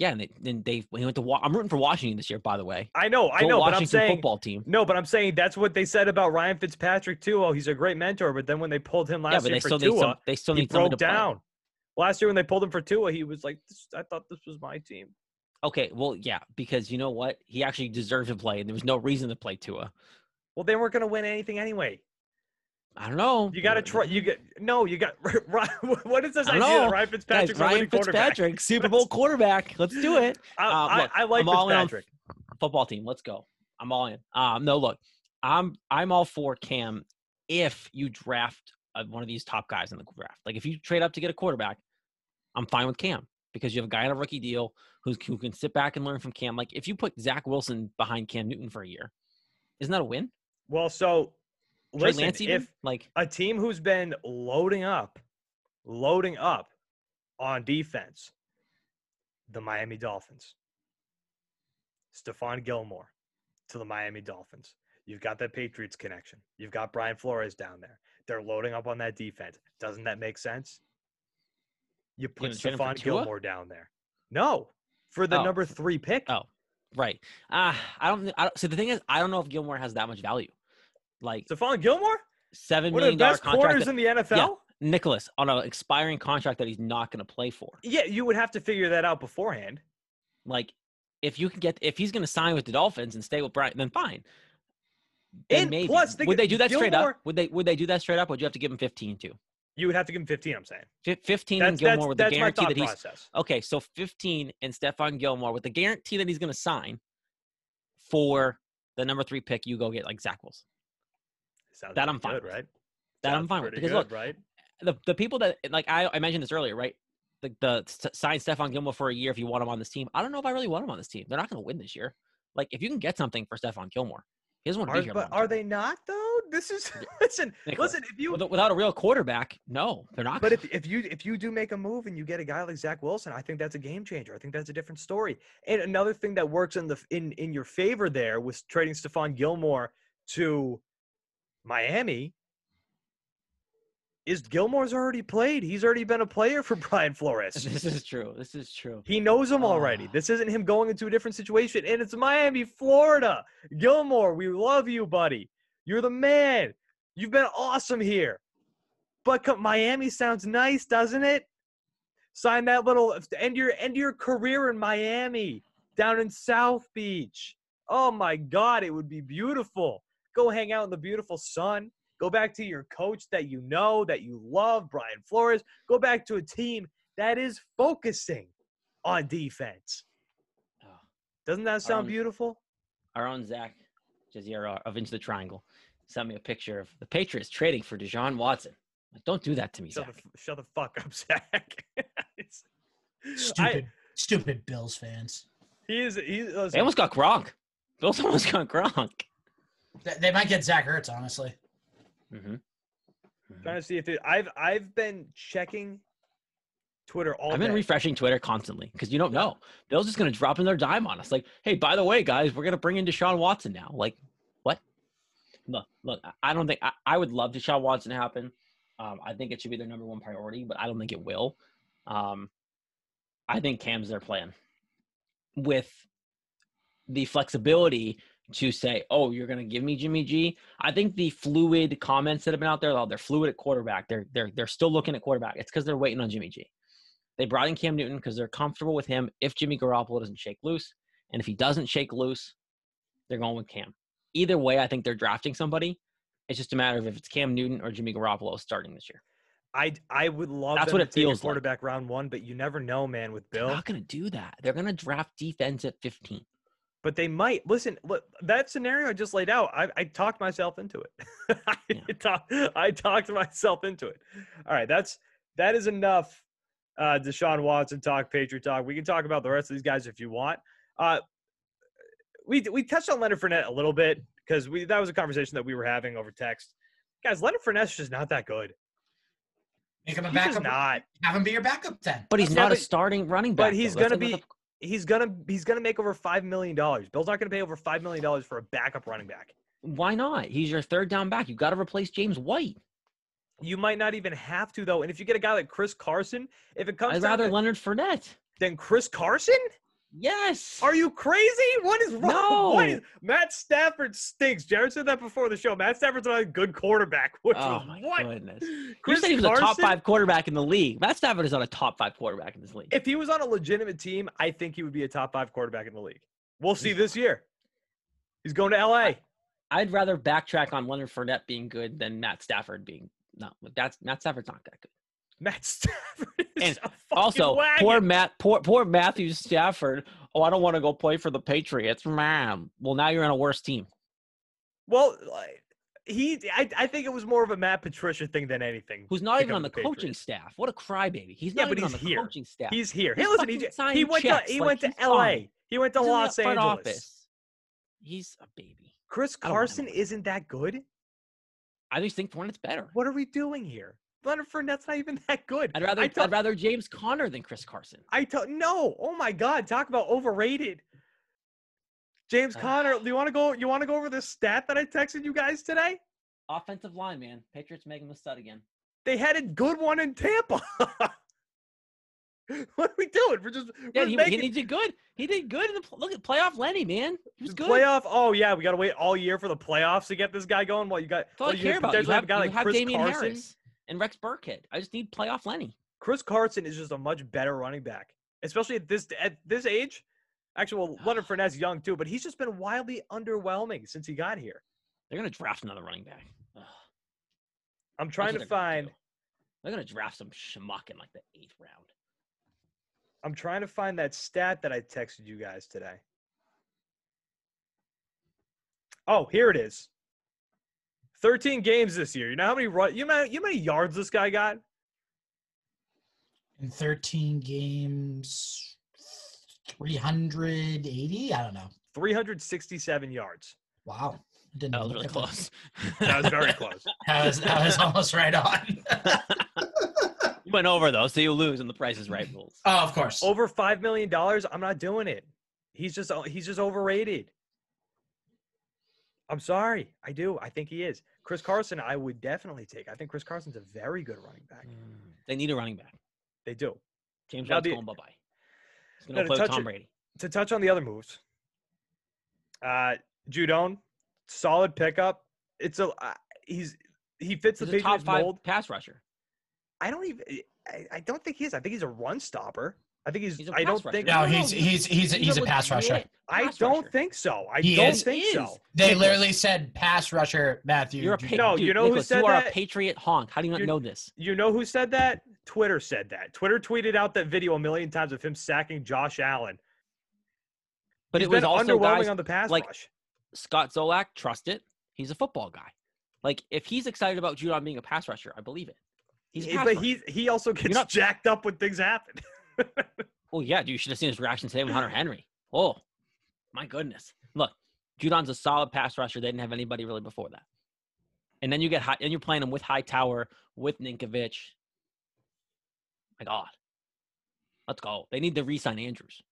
Yeah, and they, then they he went to. Wa- I'm rooting for Washington this year, by the way. I know, I Go know, but I'm saying football team. no, but I'm saying that's what they said about Ryan Fitzpatrick too. Oh, he's a great mentor, but then when they pulled him last Yeah, but year they for still need Tua, some. They still need someone broke to play. down. Last year when they pulled him for Tua, he was like, this, "I thought this was my team." Okay, well, yeah, because you know what? He actually deserved to play, and there was no reason to play Tua. Well, they weren't going to win anything anyway. I don't know. You got to try. You get no. You got. *laughs* What is this I idea know. Ryan Guys, Ryan? Fitzpatrick, *laughs* Super Bowl quarterback. Let's do it. *laughs* I, Uh, look, I like I'm Fitzpatrick. Football team, let's go. I'm all in. Um, no, look, I'm I'm all for Cam if you draft uh, one of these top guys in the draft. Like if you trade up to get a quarterback, I'm fine with Cam because you have a guy on a rookie deal who's, who can sit back and learn from Cam. Like if you put Zach Wilson behind Cam Newton for a year, isn't that a win? Well, so listen, Lance even? if like a team who's been loading up, loading up on defense, the Miami Dolphins, Stephon Gilmore to the Miami Dolphins. You've got that Patriots connection. You've got Brian Flores down there. They're loading up on that defense. Doesn't that make sense? You put gonna trade him for Stephon Gilmore down there. No, for the Oh, number three pick. oh, right. Ah, I don't. I don't. So the thing is, I don't know if Gilmore has that much value. Like Stephon Gilmore, seven one million dollar best contract. corners that- in the NFL. Nicholas on an expiring contract that he's not going to play for. Yeah, you would have to figure that out beforehand. Like, if you can get if he's going to sign with the Dolphins and stay with Brian, then fine. Then And maybe. plus, would they do that straight up? Would they would they do that straight up? Or would you have to give him fifteen too? You would have to give him 15, I'm saying. Fif- Fifteen and Gilmore that's, with the that's guarantee that he's process. okay. So fifteen and Stephon Gilmore with the guarantee that he's going to sign for the number three pick. You go get like Zach Wilson. Sounds that I'm fine good, with. right? That I'm fine with because good, look, right? the the people that like I, I mentioned this earlier, right? The the sign Stephon Gilmore for a year if you want him on this team. I don't know if I really want him on this team. They're not going to win this year. Like if you can get something for Stephon Gilmore, he doesn't want to be here. but are they not though? This is *laughs* listen, Nicholas, listen. If you without a real quarterback? No, they're not. but if if you if you do make a move and you get a guy like Zach Wilson, I think that's a game changer. I think that's a different story. And another thing that works in the in in your favor there was trading Stephon Gilmore to Miami. Is Gilmore's already played? He's already been a player for *laughs* Brian Flores. *laughs* this is true. This is true. He knows him already. Ah. This isn't him going into a different situation. And it's Miami, Florida. Gilmore, we love you, buddy. You're the man. You've been awesome here. But Miami sounds nice, doesn't it? Sign that little end your end your career in Miami, down in South Beach. Oh my God, it would be beautiful. Go hang out in the beautiful sun. Go back to your coach that you know, that you love, Brian Flores. Go back to a team that is focusing on defense. Oh, Doesn't that sound Um, beautiful? our own Zach Jazier of Into the Triangle sent me a picture of the Patriots trading for Deshaun Watson. Like, don't do that to me, Shut Zach. the, shut the fuck up, *laughs* Zach. It's- Stupid, stupid Bills fans. he is. He's. They almost got Gronk. Bills *laughs* almost got Gronk. They, they might get Zach Ertz, honestly. Mm-hmm. trying to see if it, I've I've been checking Twitter all I've day. been refreshing Twitter constantly because you don't know. Bill's just going to drop in their dime on us. Like, hey, by the way, guys, we're going to bring in Deshaun Watson now. Like, what? Look, look, I- I don't think I, I would love Deshaun Watson to happen. Um, I think it should be their number one priority, but I don't think it will. Um, I think Cam's their plan with the flexibility to say, "Oh, you're going to give me Jimmy G." I think the fluid comments that have been out there, they're fluid at quarterback. They're they're they're still looking at quarterback. It's because they're waiting on Jimmy G. They brought in Cam Newton because they're comfortable with him if Jimmy Garoppolo doesn't shake loose. And if he doesn't shake loose, they're going with Cam. Either way, I think they're drafting somebody. It's just a matter of if it's Cam Newton or Jimmy Garoppolo starting this year. I I would love That's what it feels like. quarterback round one, but you never know, man. With Bill, They're not going to do that. They're going to draft defense at 15. But they might listen. Look, that scenario I just laid out. I, I talked myself into it. *laughs* I, Yeah. *laughs* talk- I talked myself into it. All right, that's that is enough. Uh, Deshaun Watson talk, Patriot talk. We can talk about the rest of these guys if you want. Uh, we we touched on Leonard Fournette a little bit because we that was a conversation that we were having over text. Guys, Leonard Fournette's just not that good. Make him a He's just backup. not. Have him be your backup then. But he's Yeah, not a starting running back. but he's gonna be- another- He's gonna he's gonna make over five million dollars. Bill's not gonna pay over five million dollars for a backup running back. Why not? He's your third down back. You got to replace James White. You might not even have to though. And if you get a guy like Chris Carson, if it comes I'd rather to, Leonard Fournette. than Chris Carson, Yes. are you crazy? What is wrong? *laughs* No. is, Matt Stafford stinks. Jared said that before the show. Matt Stafford's not a good quarterback. *laughs* Which oh my what? goodness. You said he was a top five quarterback in the league. Matt Stafford is not a top five quarterback in this league. If he was on a legitimate team, I think he would be a top five quarterback in the league. We'll see this year. He's going to LA. I'd rather backtrack on Leonard Fournette being good than Matt Stafford being no. That's Matt Stafford's not that good. Matt *laughs* Stafford is And Also, wagon. poor Matt, poor poor Matthew Stafford. Oh, I don't want to go play for the Patriots, man. Well, now you're on a worse team. Well, he, I, I think it was more of a Matt Patricia thing than anything. Who's not even on to the coaching staff? What a crybaby. He's Yeah, not but even he's on the here. coaching staff. He's here. He's Hey, listen, he, fucking j- signing he went checks, to he like, went to L.A. fine. He went to He's the Los Angeles. office. He's a baby. Chris I don't want him Carson isn't that good. I just think Fournette's better. What are we doing here? Leonard Fournette's not even *laughs* that good. I'd rather I I'd rather James Conner than Chris Carson. I tell no. Oh my God! Talk about overrated. James Ah. Conner, do you want to go? You want to go over this stat that I texted you guys today? Offensive line, man. Patriots making the stud again. They had a good one in Tampa. *laughs* what are we doing? We're just, Yeah, we're he, making he did good. He did good in the look at playoff Lenny, man. He was good. playoff. Oh yeah, we got to wait all year for the playoffs to get this guy going. Well, you got. That's all well, I care about. You have, a guy you like Chris Damian Carson. Harris and Rex Burkhead. I just need playoff Lenny. Chris Carson is just a much better running back, especially at this at this age. Actually, well, *sighs* Leonard Fournette's young too, but he's just been wildly underwhelming since he got here. They're gonna draft another running back. Ugh, I'm trying to gonna find. do. They're gonna draft some schmuck in like the eighth round. I'm trying to find that stat that I texted you guys today. Oh, here it is. 13 games this year. You know how many run, you know, you know how many yards this guy got? In 13 games, 380. I don't know. 367 yards. Wow. Didn't That was look really close. *laughs* That was very close. *laughs* That was, that was almost right on. *laughs* you went over though, so you lose in the Price is Right rules. oh, of course. Over five million dollars. I'm not doing it. He's just he's just overrated. I'm sorry. I do. I think he is. Chris Carson, I would definitely take. I think Chris Carson's a very good running back. Mm, They need a running back. They do. James White's going bye bye. He's gonna play with touch Tom Brady. to touch on the other moves, uh, Judon, solid pickup. It's a uh, he's he fits He's the a top Patriots five mold. pass rusher. I don't even. I, I don't think he is. I think he's a run stopper. I think he's. He's a I pass don't rusher. think. No, no, he's he's- he's he's he's a pass rusher. legit I don't rusher. think so. I He don't is. think Is. so. They Nicholas. literally said pass rusher, Matthew. You're a Judon. pa- No, dude, you know who Nicholas, said you are that? a Patriot honk. How do you not You- know this? You know who said that? Twitter said that. Twitter tweeted out that video a million times of him sacking Josh Allen. But He's it was also underwhelming guys on the pass like- rush. Scott Zolak. Trust it. He's a football guy. Like if he's excited about Judon being a pass rusher, I believe it. He's a Yeah, pass but rusher. he he also gets not- jacked up when things happen. *laughs* *laughs* Oh yeah, dude, you should have seen his reaction today with Hunter Henry. Oh, my goodness! Look, Judon's a solid pass rusher. They didn't have anybody really before that. And then you get high, and you're playing him with Hightower, with Ninkovich. My God, let's go. They need to re-sign Andrews.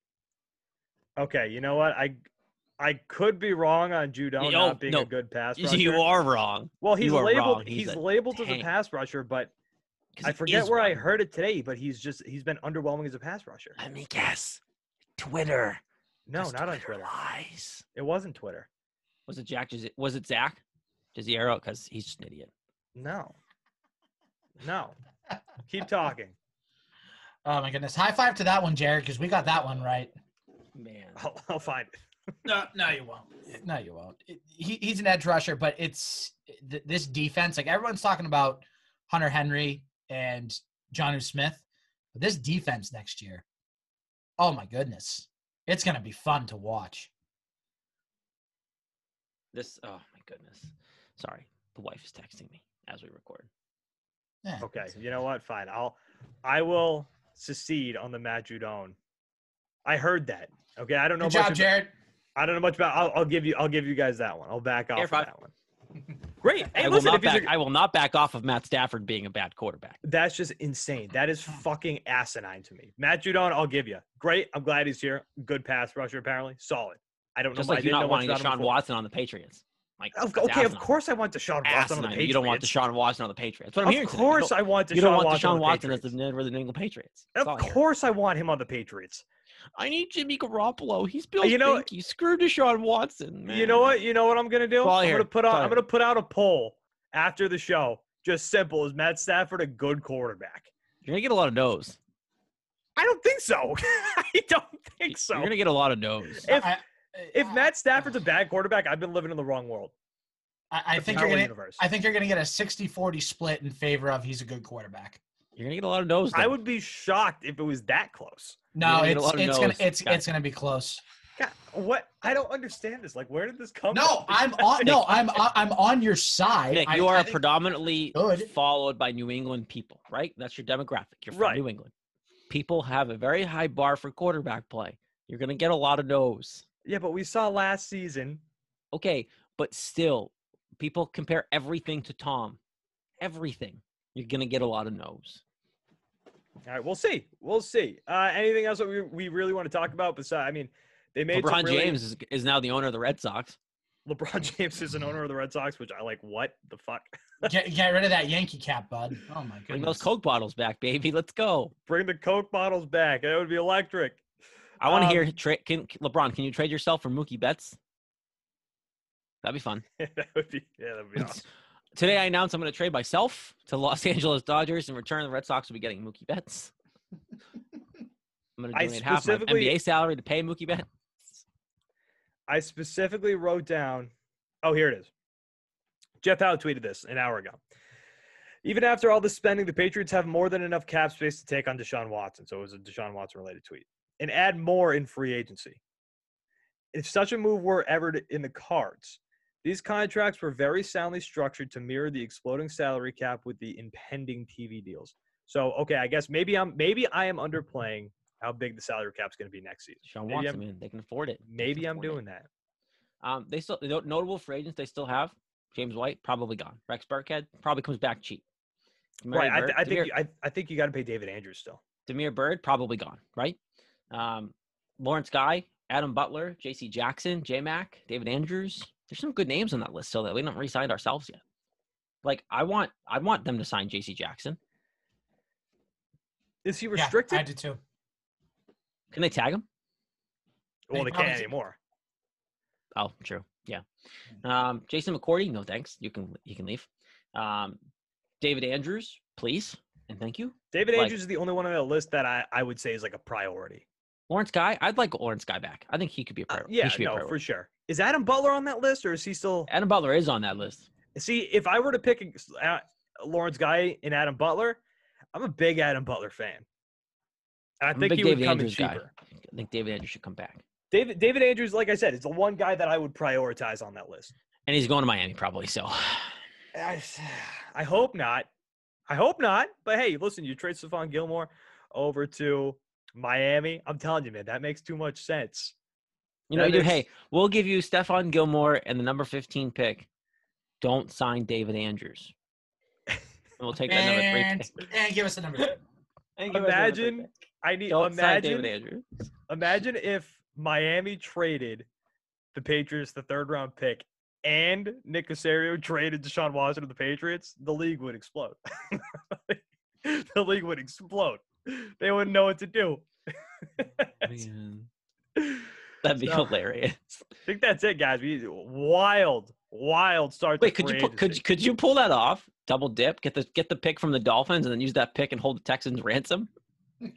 okay, you know what? I I could be wrong on Judon not being no, a good pass *laughs* rusher. You are wrong. well, he's labeled wrong. he's, He's labeled as a pass rusher, but I forget where I heard it today. But he's just he's been underwhelming as a pass rusher. Let me guess. Twitter. No, 'Cause not on Twitter. Lies. It wasn't Twitter. Was it Jack? Jazi- Was it Zach? Jaziero? Because he's just an idiot. No. No. Keep talking. Oh my goodness! High five to that one, Jared, because we got that one right. Man. I'll, I'll find it. *laughs* No, no, you won't. No, you won't. It- he, he's an edge rusher, but it's th- this defense. Like everyone's talking about Hunter Henry and Jonnu Smith. But this defense next year, oh my goodness, it's going to be fun to watch. This. Oh my goodness. Sorry, the wife is texting me as we record. Yeah. Okay, you know what? Fine. I'll I will secede on the Matt Judon. I heard that. Okay, I don't know Good much job, about, Jared. I don't know much about I'll, I'll give you I'll give you guys that one. I'll back off of that one. Great. Hey, I will listen, not back. a- I will not back off of Matt Stafford being a bad quarterback. that's just insane. That is hmm. fucking asinine to me. Matt Judon, I'll give you. Great. I'm glad he's here. Good pass rusher, apparently. Solid. I don't know. Just I like you didn't know not much wanting Deshaun. Watson on the Patriots. Like Of- that's okay, of course I want Deshaun Watson on the Patriots. You don't want Deshaun Watson on the Patriots. That's what I'm. Of today. Course don't- I want Deshaun You don't want Deshaun on the Watson as the Patriots. the New England Patriots. That's all Of I course I want him on the Patriots. I need Jimmy Garoppolo. He's Bill You know- Stinky. Screw Deshaun Watson. Man. You know what? You know what I'm gonna do? That's I I'm hear. gonna put That's out. all I I'm gonna put out a poll after the show. Just simple. Is Matt Stafford a good quarterback? You're gonna get a lot of no's. I don't think so. *laughs* I don't think so. You're gonna get a lot of no's. If I, if Matt Stafford's a bad quarterback, I've been living in the wrong world. I, I think you're gonna. universe. I think you're gonna get a 60-40 split in favor of he's a good quarterback. You're gonna get a lot of no's. I would be shocked if it was that close. No, gonna get a it's lot it's gonna it's Okay. it's gonna be close. God, what? I don't understand this. Like, where did this come No, from? *laughs* I'm on. No, I'm *laughs* I'm on your side. Nick, you I are think- predominantly good. followed by New England people, right? That's your demographic. You're from Right. New England. People have a very high bar for quarterback play. You're gonna get a lot of no's. Yeah, but we saw last season. Okay, but still, people compare everything to Tom. Everything. You're gonna get a lot of no's. All right, we'll see. We'll see. Uh, anything else that we, we really want to talk about? Besides, I mean, they made LeBron really- James is, is now the owner of the Red Sox. LeBron *laughs* James is an owner of the Red Sox, which I like. What the fuck? *laughs* Get, get rid of that Yankee cap, bud. Oh my god. Bring those. Coke bottles back, baby. Let's go. Bring the Coke bottles back. That would be electric. I want to Um, hear tra- can LeBron. Can you trade yourself for Mookie Betts? That'd be fun. *laughs* that would be yeah, that would be awesome. Today I announced I'm going to trade myself to Los *laughs* Angeles Dodgers. In return, the Red Sox will be getting Mookie Betts. I'm going to donate half my NBA salary to pay Mookie Betts. I specifically wrote down. Oh, here it is. Jeff Howe tweeted this an hour ago. Even after all the spending, the Patriots have more than enough cap space to take on Deshaun Watson. So it was a Deshaun Watson related tweet and add more in free agency. If such a move were ever in the cards, these contracts were very soundly structured to mirror the exploding salary cap with the impending TV deals. So, okay, I guess maybe I'm maybe I am underplaying how big the salary cap's going to be next season. Sean Maybe I'm- man, they can afford it. Maybe I'm afford it. doing that. Um, they still notable free agents. They still have James White, probably gone. Rex Burkhead probably comes back cheap. Damiere Right. I, th- I think Damiere- you, I, I think you got to pay David Andrews still. Damiere Byrd probably gone. Right. Um, Lawrence Guy, Adam Butler, J.C. Jackson, J Mac, David Andrews. There's some good names on that list still that we haven't re-signed ourselves yet. Like I want, I want them to sign J.C. Jackson. Is he restricted? Yeah, restricted? I did too. Can they tag him? well, They they can't probably- anymore. Oh, true. Yeah. Um, Jason McCourty, no thanks. You can you can leave. Um, David Andrews, please and thank you. David Like- Andrews is the only one on the list that I, I would say is like a priority. Lawrence Guy, I'd like Lawrence Guy back. I think he could be a Uh, priority. yeah, he should be a no, priority. for sure. Is Adam Butler on that list, or is he still? Adam Butler is on that list. See, if I were to pick a, uh, Lawrence Guy and Adam Butler, I'm a big Adam Butler fan. I I'm think he would David come in Andrews guy. cheaper. I think David Andrews should come back, David David Andrews, like I said, is the one guy that I would prioritize on that list. and he's going to Miami probably. So I, I hope not. I hope not. But hey, listen, you trade Stephon Gilmore over to Miami. I'm telling you, man, that makes too much sense. you know, That you do. Hey, we'll give you Stephon Gilmore and the number 15 pick. Don't sign David Andrews. And we'll take that number three And, pick. *laughs* and give us the number. three. And give us the number three Imagine, pick. I need Don't sign David Andrews. imagine if Miami traded the Patriots the third round pick and Nick Caserio traded Deshaun Watson to the Patriots, the league would explode. *laughs* the league would explode. *laughs* They wouldn't know what to do. *laughs* Man, That'd be So- hilarious. I think that's it, guys. We wild, wild start. Wait, could you pull, could could you pull that off? Double dip, get the get the pick from the Dolphins, and then use that pick and hold the Texans ransom. *laughs*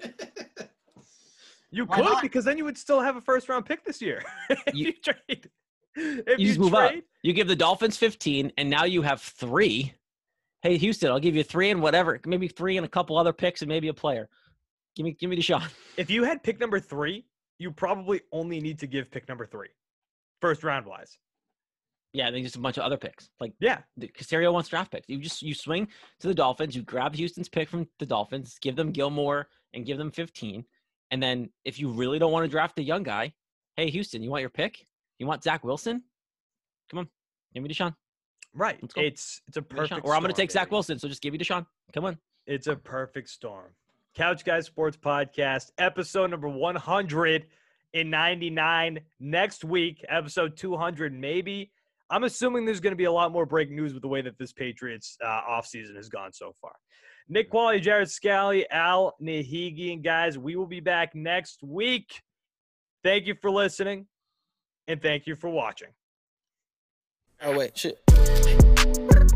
You Why could not? because then you would still have a first round pick this year. if You- you, trade. If You you, just move up. You give the Dolphins 15, and now you have three, Hey, Houston, I'll give you three and whatever, maybe three and a couple other picks and maybe a player. Give me, give me Deshaun. *laughs* If you had pick number three, you probably only need to give pick number three, first round wise. Yeah, and then just a bunch of other picks. Like Yeah, the Caserio wants draft picks. You just you swing to the Dolphins, you grab Houston's pick from the Dolphins, give them Gilmore and give them 15. And then if you really don't want to draft a young guy, hey Houston, you want your pick? You want Zach Wilson? Come on, give me Deshaun. Right. Let's go. It's it's a Give me Deshaun. perfect. Or I'm going to take Zach baby. Wilson, so just give me Deshaun. Come on. It's a perfect storm. Couch Guys Sports Podcast, episode number 199. Next week, episode 200, maybe. I'm assuming there's going to be a lot more breaking news with the way that this Patriots uh, offseason has gone so far. Nick Qualley, Jared Scally, Al Nahigi, and guys, we will be back next week. Thank you for listening, and thank you for watching. Oh wait, shit. Brr.